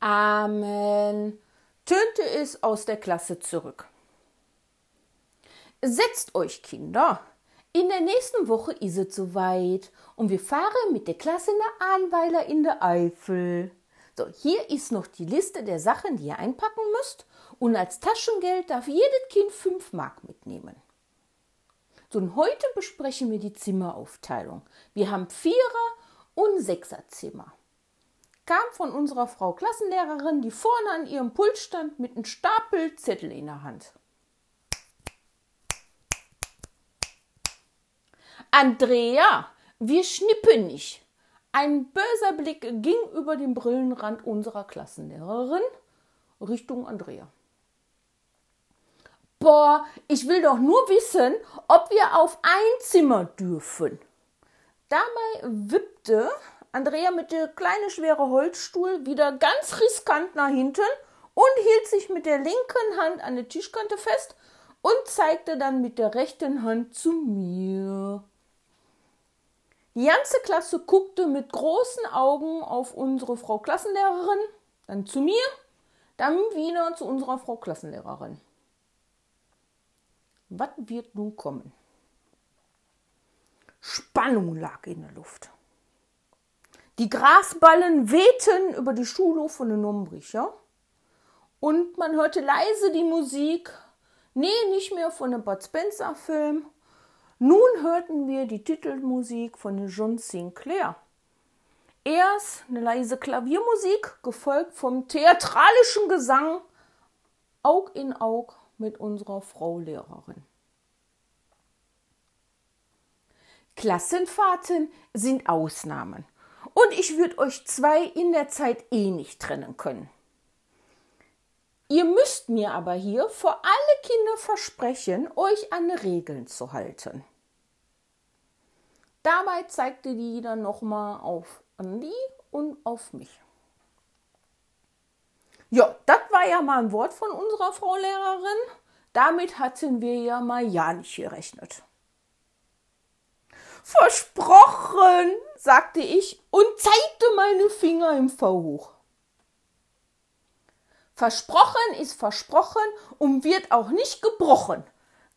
Amen, tönte es aus der Klasse zurück. Setzt euch, Kinder. In der nächsten Woche ist es soweit und wir fahren mit der Klasse nach Ahnweiler in der Eifel. So, hier ist noch die Liste der Sachen, die ihr einpacken müsst und als Taschengeld darf jedes Kind 5 Mark mitnehmen. So, und heute besprechen wir die Zimmeraufteilung. Wir haben Vierer- und Sechserzimmer. Kam von unserer Frau Klassenlehrerin, die vorne an ihrem Pult stand mit einem Stapel Zettel in der Hand. Andrea, wir schnippen nicht. Ein böser Blick ging über den Brillenrand unserer Klassenlehrerin Richtung Andrea. Boah, ich will doch nur wissen, ob wir auf ein Zimmer dürfen. Dabei wippte Andrea mit der kleinen schwere Holzstuhl wieder ganz riskant nach hinten und hielt sich mit der linken Hand an der Tischkante fest und zeigte dann mit der rechten Hand zu mir. Die ganze Klasse guckte mit großen Augen auf unsere Frau Klassenlehrerin, dann zu mir, dann wieder zu unserer Frau Klassenlehrerin. Was wird nun kommen? Spannung lag in der Luft. Die Grasballen wehten über die Schulhof von den Nombricher und man hörte leise die Musik, nee, nicht mehr von dem Bud Spencer Film, nun hörten wir die Titelmusik von John Sinclair. Erst eine leise Klaviermusik, gefolgt vom theatralischen Gesang Aug in Aug mit unserer Frau Lehrerin. Klassenfahrten sind Ausnahmen. Und ich würde euch zwei in der Zeit eh nicht trennen können. Ihr müsst mir aber hier vor alle Kinder versprechen, euch an Regeln zu halten. Dabei zeigte die dann nochmal auf Andi und auf mich. Ja, das war ja mal ein Wort von unserer Frau Lehrerin. Damit hatten wir ja mal ja nicht gerechnet. Versprochen, sagte ich und zeigte meine Finger im V hoch. Versprochen ist versprochen und wird auch nicht gebrochen.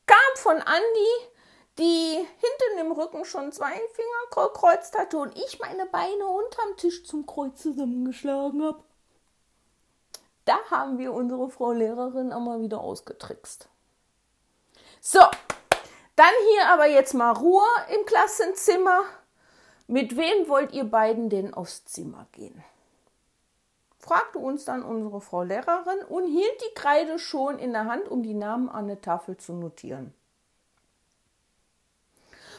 Kam von Andi, die hinten im Rücken schon zwei Finger gekreuzt hatte und ich meine Beine unterm Tisch zum Kreuz zusammengeschlagen habe. Da haben wir unsere Frau Lehrerin einmal wieder ausgetrickst. So, dann hier aber jetzt mal Ruhe im Klassenzimmer. Mit wem wollt ihr beiden denn aufs Zimmer gehen? fragte uns dann unsere Frau Lehrerin und hielt die Kreide schon in der Hand, um die Namen an der Tafel zu notieren.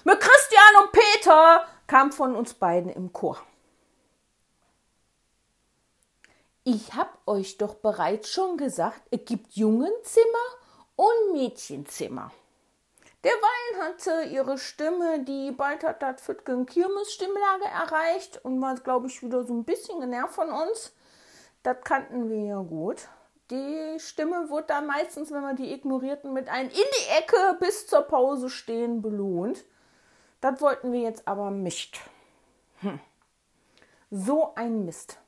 Mit Christian und Peter kam von uns beiden im Chor. Ich hab euch doch bereits schon gesagt, es gibt Jungenzimmer und Mädchenzimmer. Derweil hatte ihre Stimme, die bald hat das Fütgen Kirmes Stimmlage erreicht und war, glaube ich, wieder so ein bisschen genervt von uns. Das kannten wir ja gut. Die Stimme wurde dann meistens, wenn wir die ignorierten, mit einem in die Ecke bis zur Pause stehen belohnt. Das wollten wir jetzt aber nicht. Hm. So ein Mist.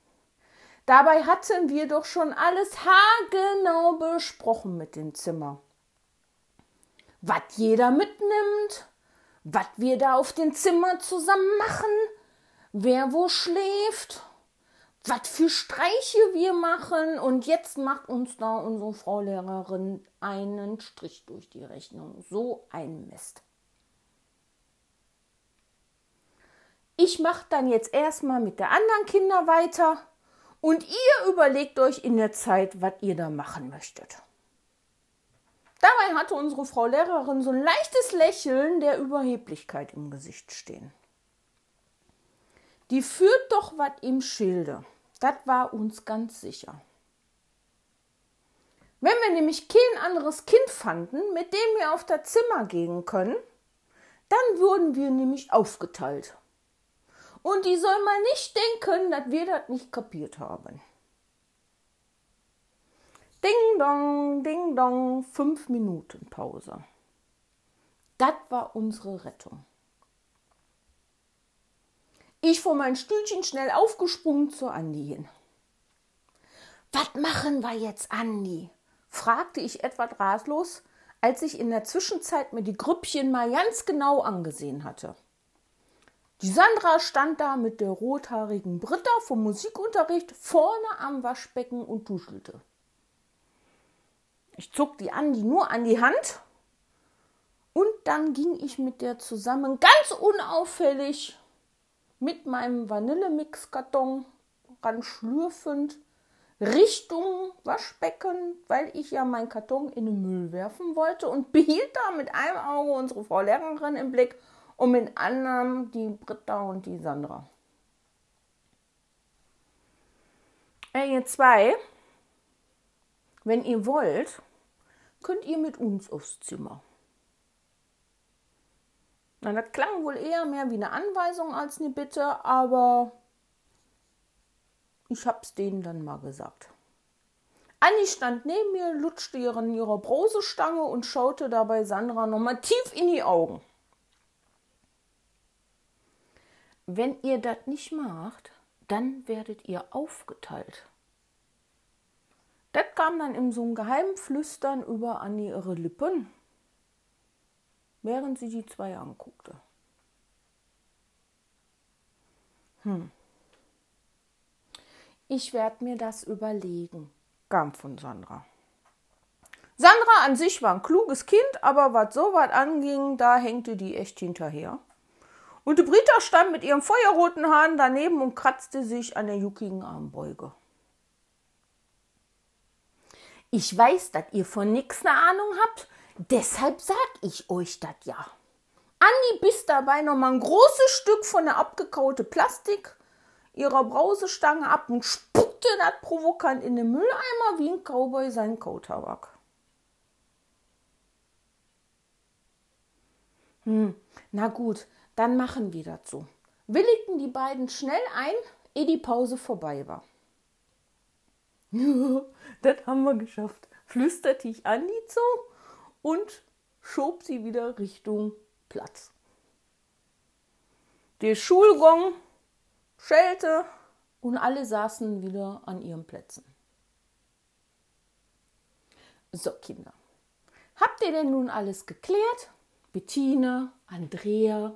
Dabei hatten wir doch schon alles haargenau besprochen mit dem Zimmer. Was jeder mitnimmt, was wir da auf dem Zimmer zusammen machen, wer wo schläft was für Streiche wir machen. Und jetzt macht uns da unsere Frau Lehrerin einen Strich durch die Rechnung. So ein Mist. Ich mache dann jetzt erstmal mit der anderen Kinder weiter und ihr überlegt euch in der Zeit, was ihr da machen möchtet. Dabei hatte unsere Frau Lehrerin so ein leichtes Lächeln der Überheblichkeit im Gesicht stehen. Die führt doch was im Schilde. Das war uns ganz sicher. Wenn wir nämlich kein anderes Kind fanden, mit dem wir auf das Zimmer gehen können, dann würden wir nämlich aufgeteilt. Und die soll mal nicht denken, dass wir das nicht kapiert haben. Ding dong, ding dong, fünf Minuten Pause. Das war unsere Rettung. Ich vor mein Stühlchen schnell aufgesprungen zur Andi hin. Was machen wir jetzt, Andi? fragte ich etwas ratlos, als ich in der Zwischenzeit mir die Grüppchen mal ganz genau angesehen hatte. Die Sandra stand da mit der rothaarigen Britta vom Musikunterricht vorne am Waschbecken und tuschelte. Ich zog die Andi nur an die Hand und dann ging ich mit der zusammen ganz unauffällig mit meinem Vanillemix-Karton ran schlürfend Richtung Waschbecken, weil ich ja meinen Karton in den Müll werfen wollte und behielt da mit einem Auge unsere Frau Lehrerin im Blick und mit anderem die Britta und die Sandra. Ihr zwei, wenn ihr wollt, könnt ihr mit uns aufs Zimmer. Na, das klang wohl eher mehr wie eine Anweisung als eine Bitte, aber ich hab's denen dann mal gesagt. Anni stand neben mir, lutschte in ihrer Brausestange und schaute dabei Sandra nochmal tief in die Augen. Wenn ihr das nicht macht, dann werdet ihr aufgeteilt. Das kam dann in so einem geheimen Flüstern über Anni ihre Lippen während sie die zwei anguckte. Hm. Ich werde mir das überlegen, kam von Sandra. Sandra an sich war ein kluges Kind, aber was so was anging, da hängte die echt hinterher. Und die Brita stand mit ihrem feuerroten Haaren daneben und kratzte sich an der juckigen Armbeuge. Ich weiß, dass ihr von nix eine Ahnung habt, Deshalb sag ich euch das ja. Andi biss dabei noch mal ein großes Stück von der abgekaute Plastik ihrer Brausestange ab und spuckte das provokant in den Mülleimer wie ein Cowboy seinen Kautabak. Hm, na gut, dann machen wir das so. Willigten die beiden schnell ein, ehe die Pause vorbei war. das haben wir geschafft, flüsterte ich Andi zu und schob sie wieder Richtung Platz. Der Schulgong schellte und alle saßen wieder an ihren Plätzen. So, Kinder, habt ihr denn nun alles geklärt? Bettina, Andrea.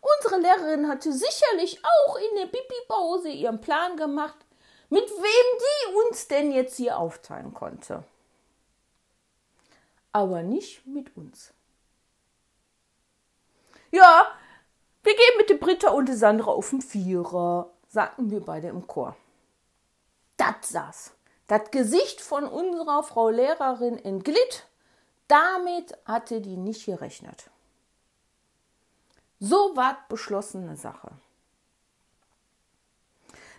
Unsere Lehrerin hatte sicherlich auch in der Pipi-Pause ihren Plan gemacht, mit wem die uns denn jetzt hier aufteilen konnte aber nicht mit uns. Ja, wir gehen mit der Britta und der Sandra auf den Vierer, sagten wir beide im Chor. Das saß. Das Gesicht von unserer Frau Lehrerin entglitt. Damit hatte die nicht gerechnet. So ward beschlossene Sache.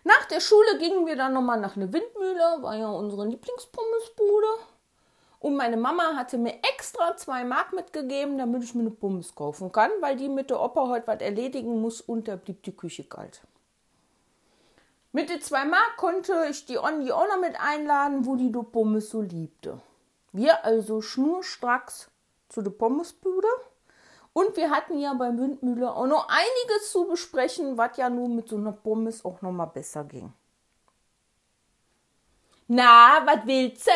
Nach der Schule gingen wir dann nochmal nach einer Windmühle, war ja unsere Lieblingspommesbude. Und meine Mama hatte mir extra zwei Mark mitgegeben, damit ich mir eine Pommes kaufen kann, weil die mit der Opa heute was erledigen muss und da blieb die Küche kalt. Mit den zwei Mark konnte ich die Onni auch noch mit einladen, wo die die Pommes so liebte. Wir also schnurstracks zu der Pommesbude. Und wir hatten ja beim Windmühle auch noch einiges zu besprechen, was ja nun mit so einer Pommes auch noch mal besser ging. Na, was willst du?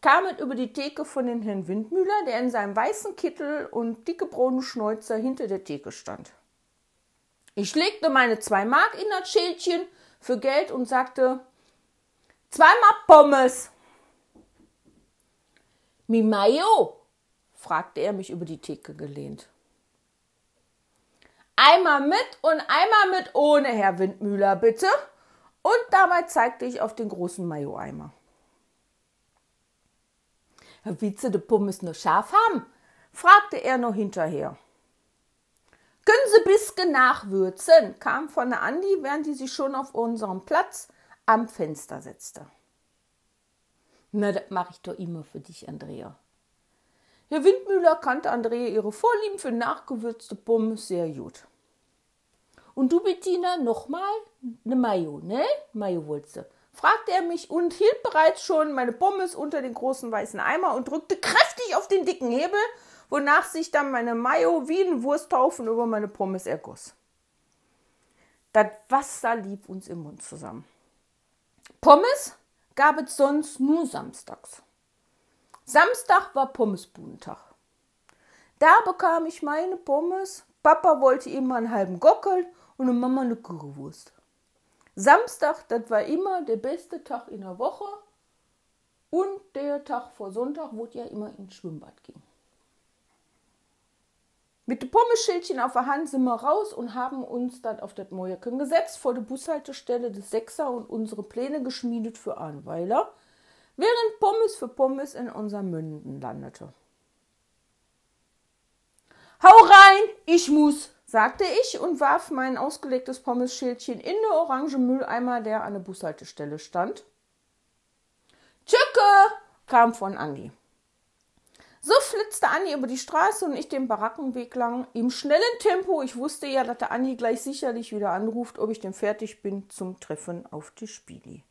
kamen über die Theke von den Herrn Windmüller, der in seinem weißen Kittel und dicke braune Schnäuzer hinter der Theke stand. Ich legte meine zwei Mark in das Schälchen für Geld und sagte, zweimal Pommes. Mi Mayo? fragte er mich über die Theke gelehnt. Einmal mit und einmal mit ohne, Herr Windmüller, bitte. Und dabei zeigte ich auf den großen Mayo-Eimer. Willst du die Pommes noch scharf haben? fragte er noch hinterher. Können Sie bisschen nachwürzen, kam von der Andi, während die sich schon auf unserem Platz am Fenster setzte. Na, das mache ich doch immer für dich, Andrea. Herr Windmüller kannte Andrea ihre Vorlieben für nachgewürzte Pommes sehr gut. Und du, Bettina, nochmal eine Mayo, ne? Mayo-Wurzel fragte er mich und hielt bereits schon meine Pommes unter den großen weißen Eimer und drückte kräftig auf den dicken Hebel, wonach sich dann meine Mayo wie ein Wursthaufen über meine Pommes ergoss. Das Wasser lief uns im Mund zusammen. Pommes, gab es sonst nur samstags. Samstag war Pommesbudentag. Da bekam ich meine Pommes. Papa wollte immer einen halben Gockel und eine Mama eine Currywurst. Samstag, das war immer der beste Tag in der Woche und der Tag vor Sonntag, wo ja immer ins Schwimmbad ging. Mit dem Pommeschildchen auf der Hand sind wir raus und haben uns dann auf das Mojaken gesetzt, vor der Bushaltestelle des Sechser und unsere Pläne geschmiedet für Arnweiler, während Pommes für Pommes in unserem Münden landete. Hau rein, ich muss, sagte ich und warf mein ausgelegtes Pommesschildchen in den orange Mülleimer, der an der Bushaltestelle stand. Tschücke, kam von Andi. So flitzte Anni über die Straße und ich den Barackenweg lang im schnellen Tempo. Ich wusste ja, dass der Anni gleich sicherlich wieder anruft, ob ich denn fertig bin zum Treffen auf die Spieli.